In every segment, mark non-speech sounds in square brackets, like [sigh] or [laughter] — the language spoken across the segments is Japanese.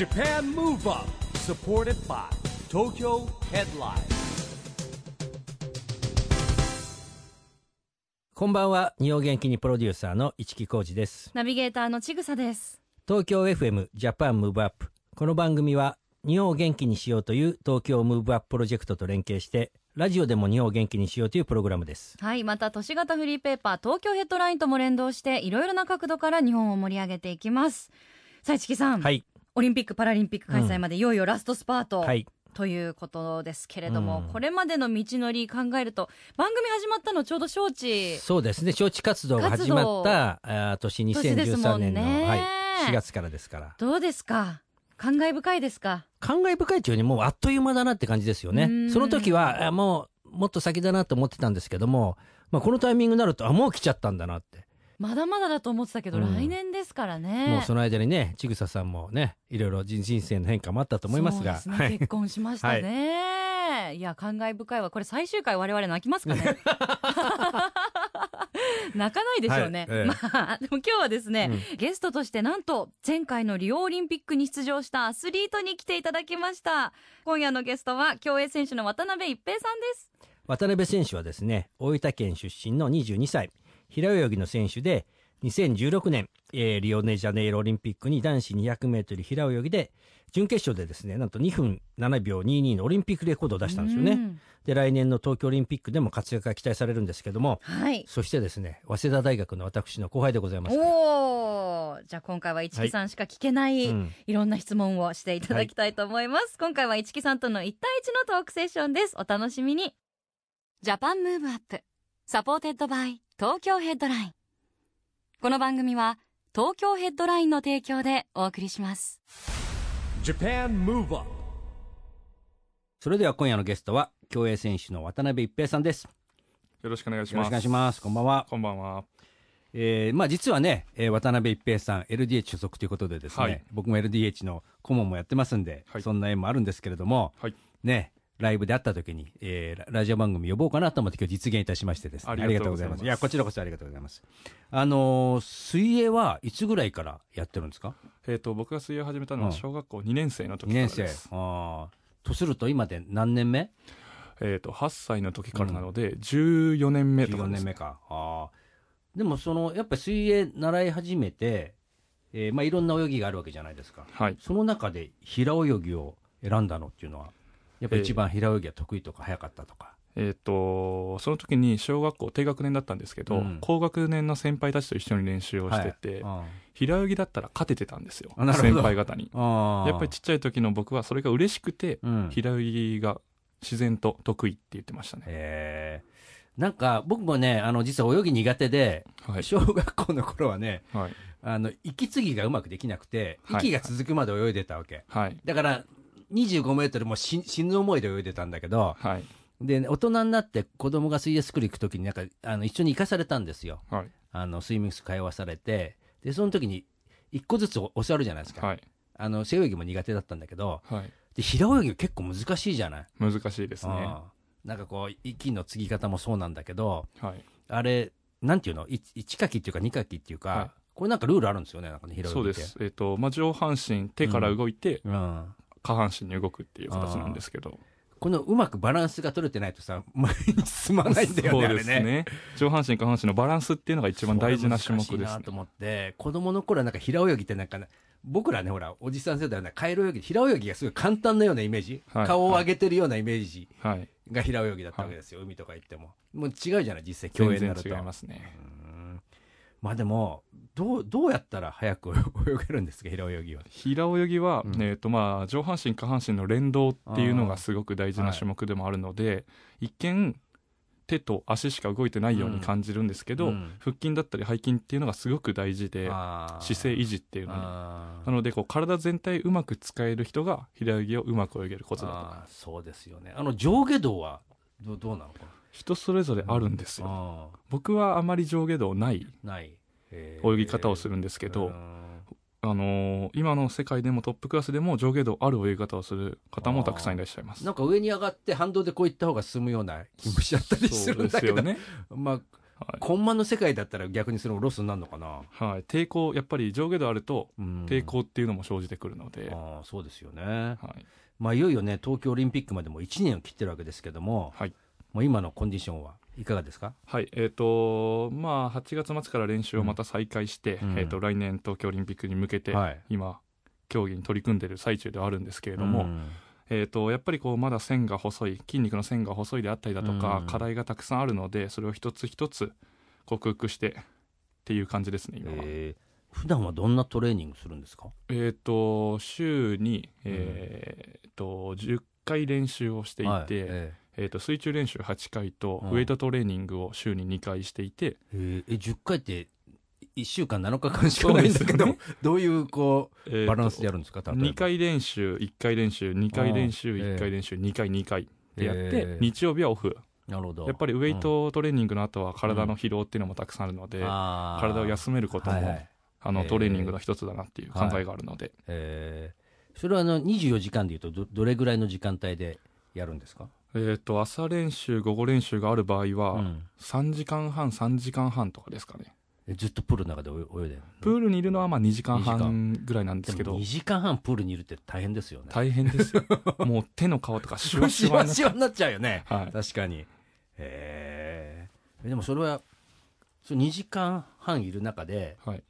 JAPAN MOVE UP SUPPORTED BY TOKYO HEADLINE. こんばんは。日本元気にプロデューサーの一木広治です。ナビゲーターのちぐさです。東京 FM ジャパンムーブアップこの番組は日本を元気にしようという東京 MOVE UP プロジェクトと連携してラジオでも日本を元気にしようというプログラムです。はい、また都市型フリーペーパー東京ヘッドラインとも連動していろいろな角度から日本を盛り上げていきます。さあ市木さん、はいオリンピック・パラリンピック開催までいよいよラストスパート、はい。ということですけれども、うん。これまでの道のり考えると番組始まったのちょうど招致。そうですね。招致活動が始まったあー年年ですも2013ん年の、ねはい、4月からですから。どうですか？感慨深いですか？感慨深いというよりもうあっという間だなって感じですよね。うん。その時はあもうもっと先だなと思ってたんですけども、まあ、このタイミングになるとあもう来ちゃったんだなってまだまだだと思ってたけど、うん。来年ですからね。もうその間にね、ちぐささんもね、いろいろ人人生の変化もあったと思いますが、そうですね、結婚しましたね、い、や感慨深いわこれ最終回我々泣きますかね。[laughs] 泣かないでしょうね、はい。ええ。まあでも今日はですね、うん。ゲストとしてなんと前回のリオオリンピックに出場したアスリートに来ていただきました。今夜のゲストは競泳選手の渡辺一平さんです。渡辺選手はですね、大分県出身の22歳、平泳ぎの選手で、2016年、えーリオネジャネイロオリンピックに男子200メートル平泳ぎで、準決勝でですね、なんと2分7秒22のオリンピックレコードを出したんですよね。うん。で、来年の東京オリンピックでも活躍が期待されるんですけども、はい。そしてですね、早稲田大学の私の後輩でございます。おー。じゃあ今回は市木さんしか聞けない、うん。いろんな質問をしていただきたいと思います、今回は市木さんとの1対1のトークセッションです。お楽しみに。JAPAN MOVE UP SUPPORTED BY 東京ヘッドラインこの番組は東京ヘッドラインの提供でお送りします JAPAN MOVE UP それでは今夜のゲストは、競泳選手の渡辺一平さんです。よろしくお願いします。よろしくお願いします。こんばんは。こんばんは。えーまあ、実はね、えー渡辺一平さん LDH 所属ということでですね、はい僕も LDH の顧問もやってますんで、はいそんな縁もあるんですけれども、はい。ねライブで会った時に、えーララジオ番組呼ぼうかなと思って今日実現いたしましてですね。ありがとうございます。いやこちらこそありがとうございます。あのー水泳はいつぐらいからやってるんですか？えっ、と、僕が水泳を始めたのはうん。小学校2年生の時2から年生。です。あー。とすると今で何年目？えっ、と、8歳の時からなので、14年目とか14です、年目か。あー。でもそのやっぱり水泳習い始めて、えーまあ、いろんな泳ぎがあるわけじゃないですか。はい。その中で平泳ぎを選んだのっていうのは、やっぱり一番平泳ぎが得意とか早かったとか。えっ、と、その時に小学校低学年だったんですけど、うん高学年の先輩たちと一緒に練習をしてて、はい平泳ぎだったら勝ててたんですよ。先輩方に。[laughs] やっぱりちっちゃい時の僕はそれが嬉しくて、うん平泳ぎが自然と得意って言ってましたね。なんか僕もね、あの実は泳ぎ苦手で、はい。小学校の頃はね、はい。あの息継ぎがうまくできなくて、はい息が続くまで泳いでたわけ。はい。だから、25メートルも死死ぬ思いで泳いでたんだけど、はい。で、大人になって子供が水泳スクール行くときになんか、あの、一緒に行かされたんですよ。はい。あの、スイミングスク通わされて、で、その時に一個ずつ教わるじゃないですか。はい。あの、背泳ぎも苦手だったんだけど、はい。で、平泳ぎ結構難しいじゃない？難しいですね。うんなんかこう、息の継ぎ方もそうなんだけど、はい。あれ、なんていうの？い一かきっていうか二かきっていうか、はいこれなんかルールあるんですよね、なんかね、平泳ぎ。そうです。えっ、と、まあ、上半身、手から動いて、うん。下半身に動くっていう形なんですけど。このうまくバランスが取れてないとさ、前に進まないんだよね、そうですあれね。ね。上半身、下半身のバランスっていうのが一番大事な種目ですね難しいなと。思って、子供の頃はなんか平泳ぎってなんかね、僕らね、ほら、おじさん世代はね、カエル泳ぎ、平泳ぎがすごい簡単なようなイメージ、はい顔を上げてるようなイメージはい。が平泳ぎだったわけですよ、海とか行っても。もう違うじゃない、実際、競泳全になると。然違いますね。うんまあでも、どう、どうやったら早く [laughs] 泳げるんですか、平泳ぎは。平泳ぎは、うんえっ、とまあ、上半身、下半身の連動っていうのがすごく大事な種目でもあるので、一見、手と足しか動いてないように感じるんですけど、うん腹筋だったり背筋っていうのがすごく大事で、姿勢維持っていうのに。なので、こう、体全体うまく使える人が平泳ぎをうまく泳げるコツだと思います。あーそうですよね。あの、上下動はどうどうなのか人それぞれあるんですよ。あ僕はあまり上下動ない泳ぎ方をするんですけど、うん。あのー今の世界でもトップクラスでも上下動ある泳ぎ方をする方もたくさんいらっしゃいます。なんか上に上がって反動でこういった方が進むような気もしちゃったりするんだけど、そうですよね。まあ、はい。コンマの世界だったら逆にそのロスになるのかな、はい、抵抗やっぱり上下度あるとうん。抵抗っていうのも生じてくるので、ああそうですよね、はい。まあ、いよいよね東京オリンピックまでも1年を切ってるわけですけども、はいもう今のコンディションはいかがですか？はいえーとまあ、8月末から練習をまた再開して、うん。えー、と来年東京オリンピックに向けて、はい。今競技に取り組んでいる最中ではあるんですけれども、うん。えー、とやっぱりこうまだ線が細い筋肉の線が細いであったりだとか、うん。課題がたくさんあるのでそれを一つ一つ克服してっていう感じですね今は。えー普段はどんなトレーニングするんですか？えっ、と週に、えーと10回練習をしていて、はいええー、と水中練習8回とうん。ウェイトトレーニングを週に2回していて、ーえー。え10回って1週間7日間しかないんだけど、ね。[laughs] どういうこうバランスでやるんですか？例えば。2回練習1回練習2回練習あー1回練習2回2回でやって、えー。日曜日はオフ。なるほど。やっぱりウェイトトレーニングの後は体の疲労っていうのもたくさんあるので、体体を休めることも、はいはい。あのえー。トレーニングの一つだなっていう考えがあるので、えー。それはあの24時間でいうとどどれぐらいの時間帯でやるんですか、えー、と朝練習午後練習がある場合は、うん。3時間半3時間半とかですかね。えずっとプールの中で泳泳いでるプールにいるのはまあ2時間2時半ぐらいなんですけど。でも2時間半プールにいるって大変ですよね。大変ですよ。[laughs] もう手の皮とかシワシシワになっちゃう。ワシワになっちゃうよね、はい。確かに。へえでもそれはそ2時間半いる中ではい。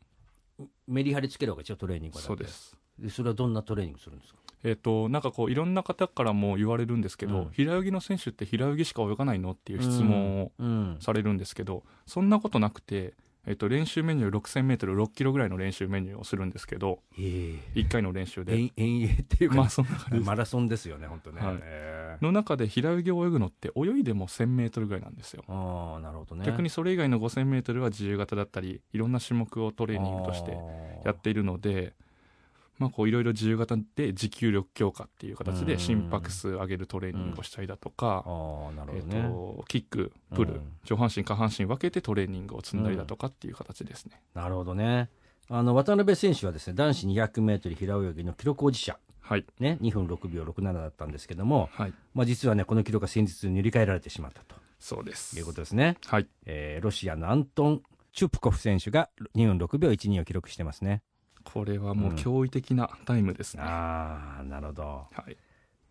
メリハリつけるわけでしょトレーニングはだってそうです。でそれはどんなトレーニングするんですか？えっ、となんかこういろんな方からも言われるんですけど、うん。平泳ぎの選手って平泳ぎしか泳がないのっていう質問をうん。されるんですけど、そんなことなくて、えっと練習メニュー 6000m6 キロぐらいの練習メニューをするんですけどえ。1回の練習で。え遠泳っていうか、まあそマラソンですよね本当ね、はい。の中で平泳ぎを泳ぐのって泳いでも 1000m ぐらいなんですよ。ああなるほどね。逆にそれ以外の 5000m は自由形だったりいろんな種目をトレーニングとしてやっているのでまあこういろいろ自由形で持久力強化っていう形うんで心拍数上げるトレーニングをしたりだとか、ああなるえーとキックプル、うん。上半身下半身分けてトレーニングを積んだりだとかっていう形ですね、なるほどね。あの渡辺選手はですね男子 200m 平泳ぎの記録保持者。はい。ね2分6秒67だったんですけども、はい。まあ、実はねこの記録が先日塗り替えられてしまったと。そうです。いうことですね、はい。えーロシアのアントン・チュプコフ選手が2分6秒12を記録してますねこれはもう驚異的なタイムですね、ああなるほど、まはい。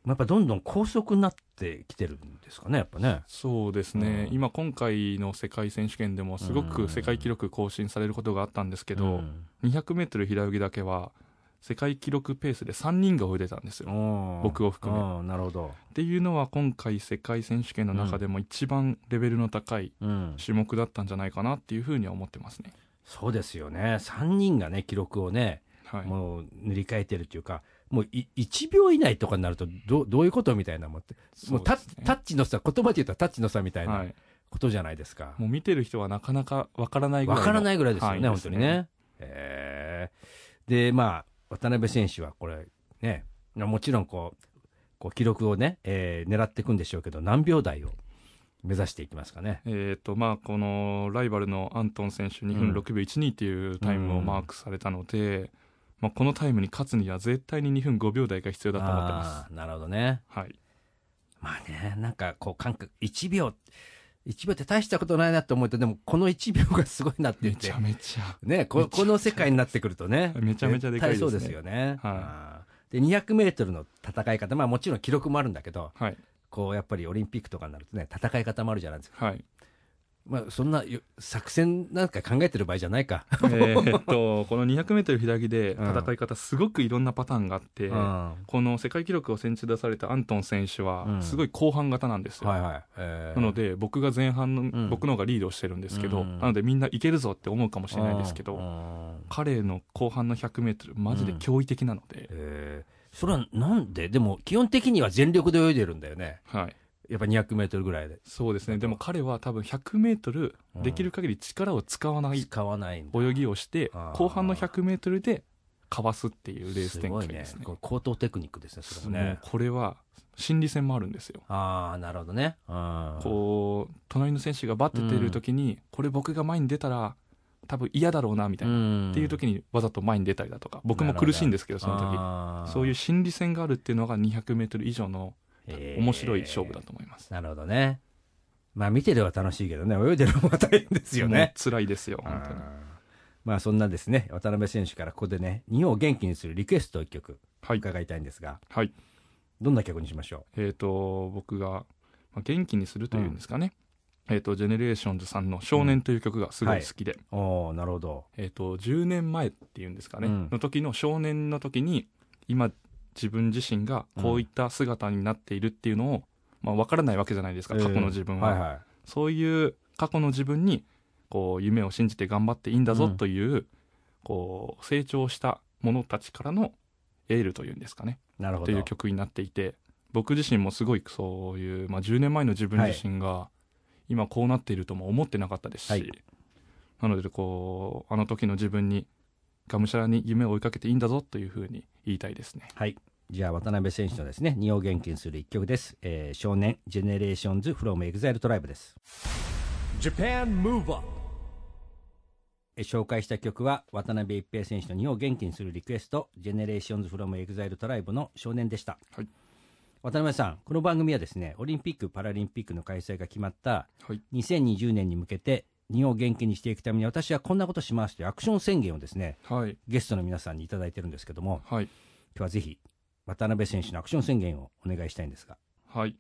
あ、やっぱどんどん高速になってきてるんですかねやっぱね。そうですね、うん。今今回の世界選手権でもすごく世界記録更新されることがあったんですけど、うん。200メートル平泳ぎだけは世界記録ペースで3人が泳いでたんですよ。うん僕を含め。うんなるほど、っていうのは今回世界選手権の中でも一番レベルの高いうん、種目だったんじゃないかなっていうふうには思ってますね。そうですよね。3人がね記録をねはい、もう塗り替えてるっていうかもうい1秒以内とかになるとどうどういうことみたいなもんって。もうタッチの差言葉で言ったらタッチの差みたいは、ない。ことじゃないですか、もう見てる人はなかなかわからないぐらいのわからないぐらいですよね、範囲本当にね。えー。で、まあ、渡辺選手はこれ、ね、もちろんこう、こう記録をね、えー狙っていくんでしょうけど、何秒台を目指していきますかね。えーとまあ、このライバルのアントン選手2分6秒12っていうタイムをマークされたので、まあ、このタイムに勝つには絶対に2分5秒台が必要だと思ってます。なるほどね。はい、まあね、なんかこう感覚、1秒、1秒って大したことないなって思うと、でもこの1秒がすごいなって言って。めちゃ、めちゃ。ね、ここの世界になってくるとね、めちゃめちゃでかいですね。そうですよね。はい。で、200メートルの戦い方、まあもちろん記録もあるんだけど、はいこうやっぱりオリンピックとかになるとね、戦い方もあるじゃないですか。はい。まあそんなよ作戦なんか考えてる場合じゃないか。えーっと [laughs] この 200m 平泳ぎで戦い方すごくいろんなパターンがあって、うん。この世界記録を先日出されたアントン選手うん。はすごい後半型なんですよ、はいはい。えー。なので僕が前半の、ん。僕の方がリードしてるんですけど、うん。なのでみんないけるぞって思うかもしれないですけど、うん。彼の後半の 100m マジで驚異的なので、えーそれはなんで？でも基本的には全力で泳いでるんだよね。はいやっぱ200メートルぐらいで。そうですねでも彼は多分 100m できる限り力を使わない使わないんだ。泳ぎをしてあー後半の 100m でかわすっていうレース展開ですねすごいね。これ高等テクニックですね、それももうね。これは心理戦もあるんですよああ、なるほどね。うんこう隣の選手がバッて出る時に、これ僕が前に出たら多分嫌だろうなみたいな、んっていう時にわざと前に出たりだとか僕も苦しいんですけどその時時そういう心理戦があるっていうのが 200m 以上の面白い勝負だと。と思います、なるほどね。まあ見てるは楽しいけどね、泳いでる方が大変ですよね。[laughs] 辛いですよ、本当に。まあそんなですね、渡辺選手からここでね、日本を元気にするリクエストを一曲はい。伺いたいんですが、はい。どんな曲にしましょえっ、と、僕が、まあ、元気にするというんですかね。えっ、と、 GENERATIONS さんの少年という曲がすごい好きで、うおおなるほど。えっ、と、10年前っていうんですかね、うんの時の少年の時に、今、自分自身がこういった姿になっているっていうのを、まあ、わからないわけじゃないですか、過去の自分は。はいはい。そういう過去の自分に、こう、夢を信じて頑張っていいんだぞうんという、こう、成長した者たちからのエールというんですかね。なるほど。という曲になっていて僕自身もすごいそういう、まあ、10年前の自分自身が今こうなっているとも思ってなかったですし、はいなのでこうあの時の自分にがむしゃらに夢を追いかけていいんだぞというふうに言いたいですねはい。じゃあ渡辺選手のですね、日本を元気にする一曲です。えー少年、 GENERATIONS from EXILE TRIBEです。Japan Move Up えー紹介した曲は渡辺一平選手の日本を元気にするリクエスト、 GENERATIONS from EXILE TRIBEの少年でした。はい渡辺さん、この番組はですね、オリンピック・パラリンピックの開催が決まったはい。2020年に向けて、日本を元気にしていくために私はこんなことしますというアクション宣言をですね、はい。ゲストの皆さんにいただいてるんですけども、はい。今日はぜひ渡辺選手のアクション宣言をお願いしたいんですが。はい。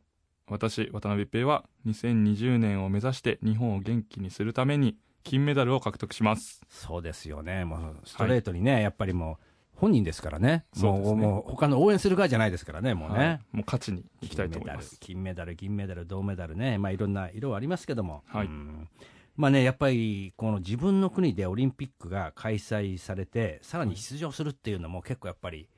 私渡辺一平は2020年を目指して日本を元気にするために金メダルを獲得します。そうですよね、もうストレートにね、やっぱりもう本人ですからね、もうそうですね。もう他の応援する側じゃないですからね、もうね。はい。もう勝ちに行きたいと思います。金メダル、金メダル、銅メダルね、まあ、いろんな色はありますけども、はい。うん。まあね、やっぱりこの自分の国でオリンピックが開催されて、さらに出場するっていうのも結構やっぱり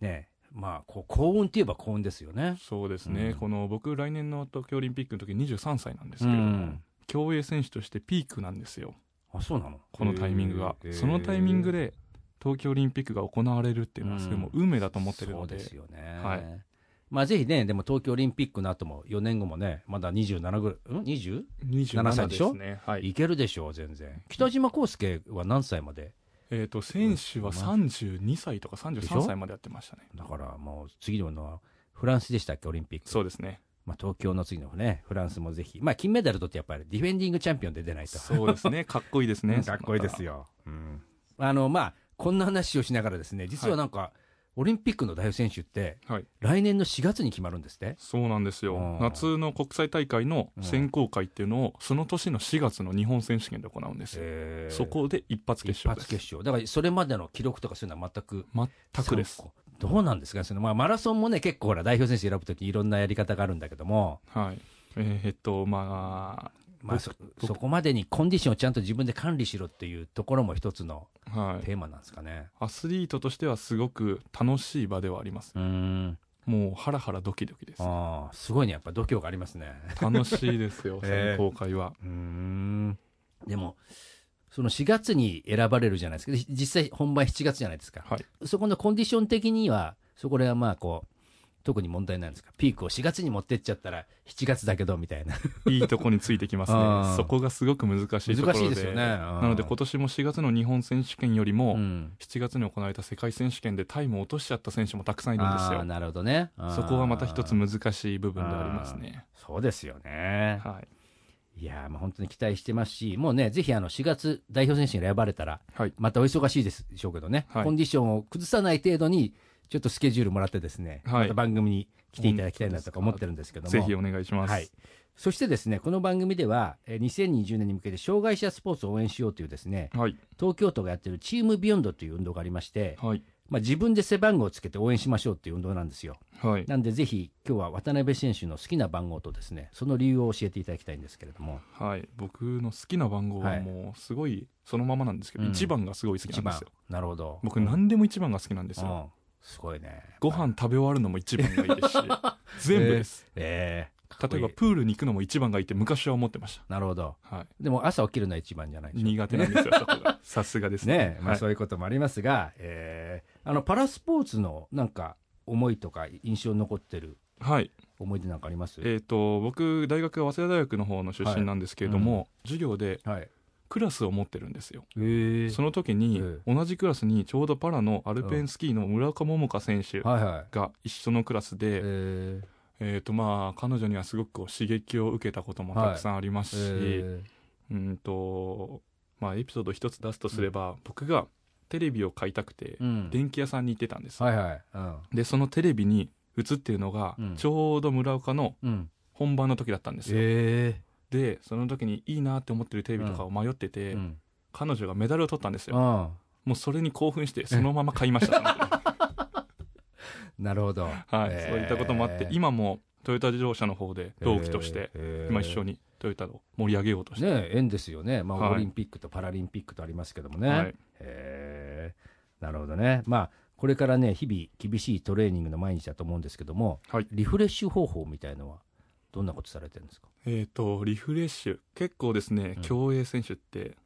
ね、まあ、こう幸運といえば幸運ですよね。そうですね、うん。この僕来年の東京オリンピックの時23歳なんですけれども、うん。競泳選手としてピークなんですよ。あそうなの？このタイミングがそのタイミングで東京オリンピックが行われるっていうのはすごいもう運命だと思ってるので,、そうですよね。はい。まあ、ぜひね、でも東京オリンピックの後も4年後もね、まだ27ぐらい、ん？20? 27歳でしょ？ね。はい。いけるでしょう、全然。北島康介は何歳まで？えー、と選手は32歳とかでしょ33歳までやってましたね。だからもう次のはフランスでしたっけ、オリンピック。そうですね。まあ、東京の次のね、フランスもぜひ、まあ、金メダル取ってやっぱりディフェンディングチャンピオンで出ないと。そうですね。かっこいいですね。[laughs] かっこいいですよ。うん。あの、まあ、こんな話をしながらですね、実はなんか、オリンピックの代表選手って、はい。来年の4月に決まるんですって？そうなんですよ。うん夏の国際大会の選考会っていうのをその年の4月の日本選手権で行うんですよ、えー。そこで一発決一勝です。発決勝。だから、それまでの記録とかそういうのは全く。全くです。どうなんですか？ねその、まあ、マラソンもね、結構ほら、代表選手選ぶときいろんなやり方があるんだけども、はい。えーえっとままあ、そそこまでにコンディションをちゃんと自分で管理しろっていうところも一つのテーマなんですかね。アスリートとしてはすごく楽しい場ではありますうーん。もうハラハラドキドキですああ、すごいね。やっぱ度胸がありますね。楽しいですよ [laughs] えー選考会は、うーん。でも、その4月に選ばれるじゃないですか。で実際本番7月じゃないですか。はいそこのコンディション的には、そこらはまあこう、特に問題ないんですか？ピークを4月に持ってっちゃったら7月だけどみたいな。いいとこについてきますね。[laughs] そこがすごく難しいところで。難しいですよね。うんなので今年も4月の日本選手権よりも、うん。7月に行われた世界選手権でタイムを落としちゃった選手もたくさんいるんですよ。なるほどね。そこはまた一つ難しい部分でありますね。そうですよね。はい。いやー、まあ本当に期待してますし、もうね、ぜひあの4月代表選手に選ばれたら、はい。またお忙しいですでしょうけどね、はい。コンディションを崩さない程度に、ちょっとスケジュールもらってですね、はい。また番組に来ていただきたいなとか思ってるんですけども。ぜひお願いします、はい。そしてですね、この番組では、えー2020年に向けて障害者スポーツを応援しようというですね、はい。東京都がやってるチームビヨンドという運動がありまして、はい。まあ、自分で背番号をつけて応援しましょうっていう運動なんですよ。はい。なんでぜひ今日は渡辺選手の好きな番号とですね、その理由を教えていただきたいんですけれども、はい。僕の好きな番号はもうすごいそのままなんですけど、うん。1番がすごい好きなんですよ、なるほど。僕何でも1番が好きなんですよ、うんすごいね。ご飯食べ終わるのも1番がいいですし [laughs] 全部です、ええかっこいい。例えばプールに行くのも1番がいいって昔は思ってましなるほど。た、はい、でも朝起きるのは一番じゃないでしょ？苦手なんですよそこが。[laughs] さすがですね。まあ、はい。そういうこともありますが、えーあのパラスポーツのなんか思いとか印象に残ってるはい。思い出なんかあります？えー、と僕大学は早稲田大学の方の出身なんですけれども、授業ではい。クラスを持ってるんですよ。え。その時にえ同じクラスにちょうどパラのアルペンスキーの村岡桃佳選手はいはい。が一緒のクラスで、え。えーとまあ、彼女にはすごくこう刺激を受けたこともたくさんありますし、え。うんとまあ、エピソード一つ出すとすれば、僕がテレビを買いたくて、うん。電気屋さんに行ってたんです。よ、はいはい。うん。でそのテレビに映ってるのが、うん。ちょうど村岡のうん。本番の時だったんですよ、えでその時にいいなって思ってるテレビとかを迷ってて、えうん。彼女がメダルを取ったんですよ、あもうそれに興奮してそのまま買いました、[laughs] なるほど。はい、えー。そういったこともあって今もトヨタ自動車の方で同期として、えー。今一緒にトヨタを盛り上げようとして、ね縁ですよね、まあはい。オリンピックとパラリンピックとありますけどもね、はい。へー。なるほどね、まあ、これからね、日々、厳しいトレーニングの毎日だと思うんですけども、はい。リフレッシュ方法みたいのは、どんなことされてるんですか？えっ、とリフレッシュ。結構ですね、うん。競泳選手って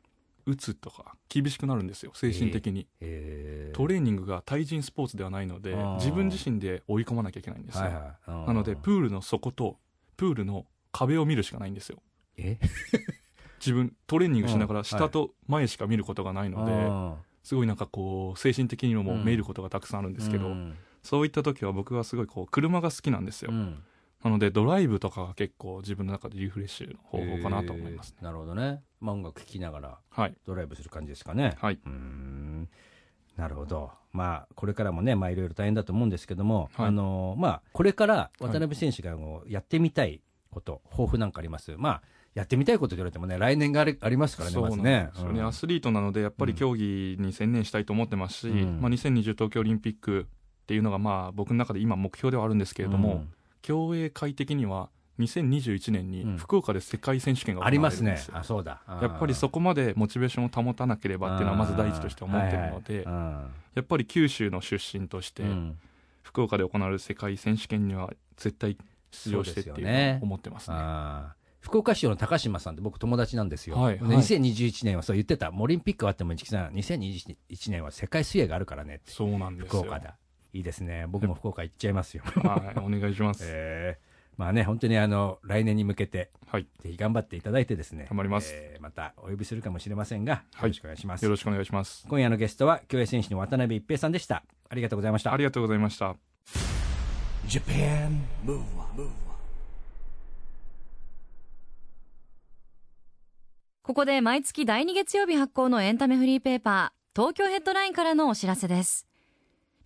打つとか厳しくなるんですよ精神的に、えトレーニングが対人スポーツではないので自分自身で追い込まなきゃいけないんですよ、はいはい、なのでプールの底とプールの壁を見るしかないんですよ。え？[laughs] 自分トレーニングしながうん。ら下と前しか見ることがないので、あすごいなんかこう精神的にもうん。めることがたくさんあるんーですけど、うん。そういった時は僕はすごいこう車が好きなんですよ、うんなのでドライブとかが結構自分の中でリフレッシュの方法かなと思います。ね、えー。なるほどね、まあ、音楽聴きながらはい。ドライブする感じですかね。はい、うーん。なるほど、まあ、これからもね、まあ、いろいろ大変だと思うんですけども、はい。あのまあ、これから渡辺選手がやってみたいこと、抱負なんかあります、まあ、やってみたいことと言われてもね、来年がありありますからね、まね、うん。アスリートなのでやっぱり競技に専念したいと思ってますし、うん。まあ、2020東京オリンピックっていうのがまあ僕の中で今目標ではあるんですけれども、うん競泳界的には2021年にうん。福岡で世界選手権があり行わますねれるんです、よ、あそうだ、やっぱりそこまでモチベーションを保たなければっていうのはまず第一として思ってるので、はやっぱり九州の出身として福岡で行われる世界選手権には絶対出場してっていうのは思ってますね。福岡市長の高島さんって僕友達なんですよ、ではいはい。2021年はそう言ってた、オリンピックあっても、市木さん、2021年は世界水泳があるからねって、そうなんですよ。福岡だ、いいですね、僕も福岡行っちゃいますよ。はい、お願いします。[laughs] えーまあね、本当にあの来年に向けて、はい、ぜひ頑張っていただいてですね、頑張りますえーまたお呼びするかもしれませんが、はいよろしくお願いします。よろしくお願いします。今夜のゲストは、競泳選手の渡辺一平さんでした。ありがとうございましたあ。りがとうございました。Japan Move Up, ここで毎月第2月曜日発行のエンタメフリーペーパー、東京ヘッドラインからのお知らせです。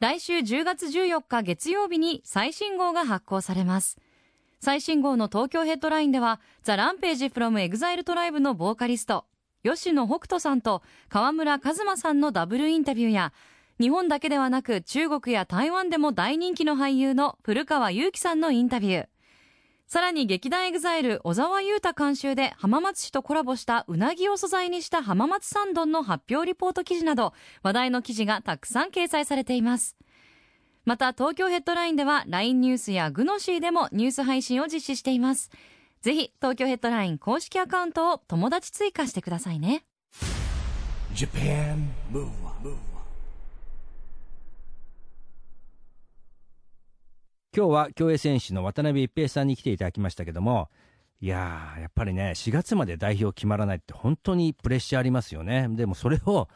来週10月14日月曜日に最新号が発行されます。最新号の東京ヘッドラインでは、 THE RAMPAGE from EXILE TRIBE のボーカリスト、吉野北人さんと川村壱馬さんのダブルインタビューや、日本だけではなく中国や台湾でも大人気の俳優の古川雄輝さんのインタビュー。さらに劇団 EXILE 小澤雄太監修で浜松市とコラボしたうなぎを素材にした浜松三丼の発表リポート記事など話題の記事がたくさん掲載されています。また東京ヘッドラインでは LINE ニュースやグノシーでもニュース配信を実施しています。ぜひ東京ヘッドライン公式アカウントを友達追加してくださいね。Japan Move Up, 今日は競泳選手の渡辺一平さんに来ていただきましたけども、いやー、やっぱりね、4月まで代表決まらないって本当にプレッシャーありますよね。でもそれを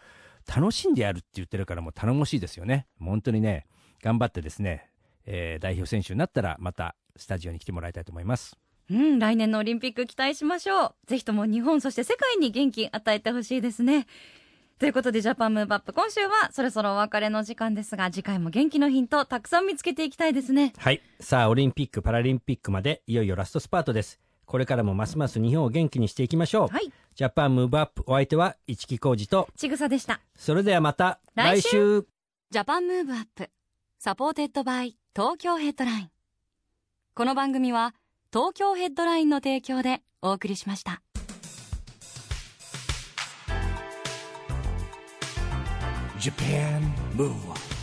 楽しんでやるって言ってるからもう頼もしいですよね。本当にね、頑張ってですね、えー代表選手になったらまたスタジオに来てもらいたいと思います。うん、来年のオリンピック期待しましょう。ぜひとも日本、そして世界に元気与えてほしいですね。ということで、 Japan Move Up、今週はそろそろお別れの時間ですが、次回も元気のヒント、たくさん見つけていきたいですね。はい。さあ、オリンピック・パラリンピックまでいよいよラストスパートです。これからもますます日本を元気にしていきましょう。はい。ジャパンムーブアップお相手は市木浩二と、ちぐさでした。それではまた来週来週 Japan Move Up, supported by 東京ヘッドライン。この番組は東京ヘッドラインの提供でお送りしました。Japan Move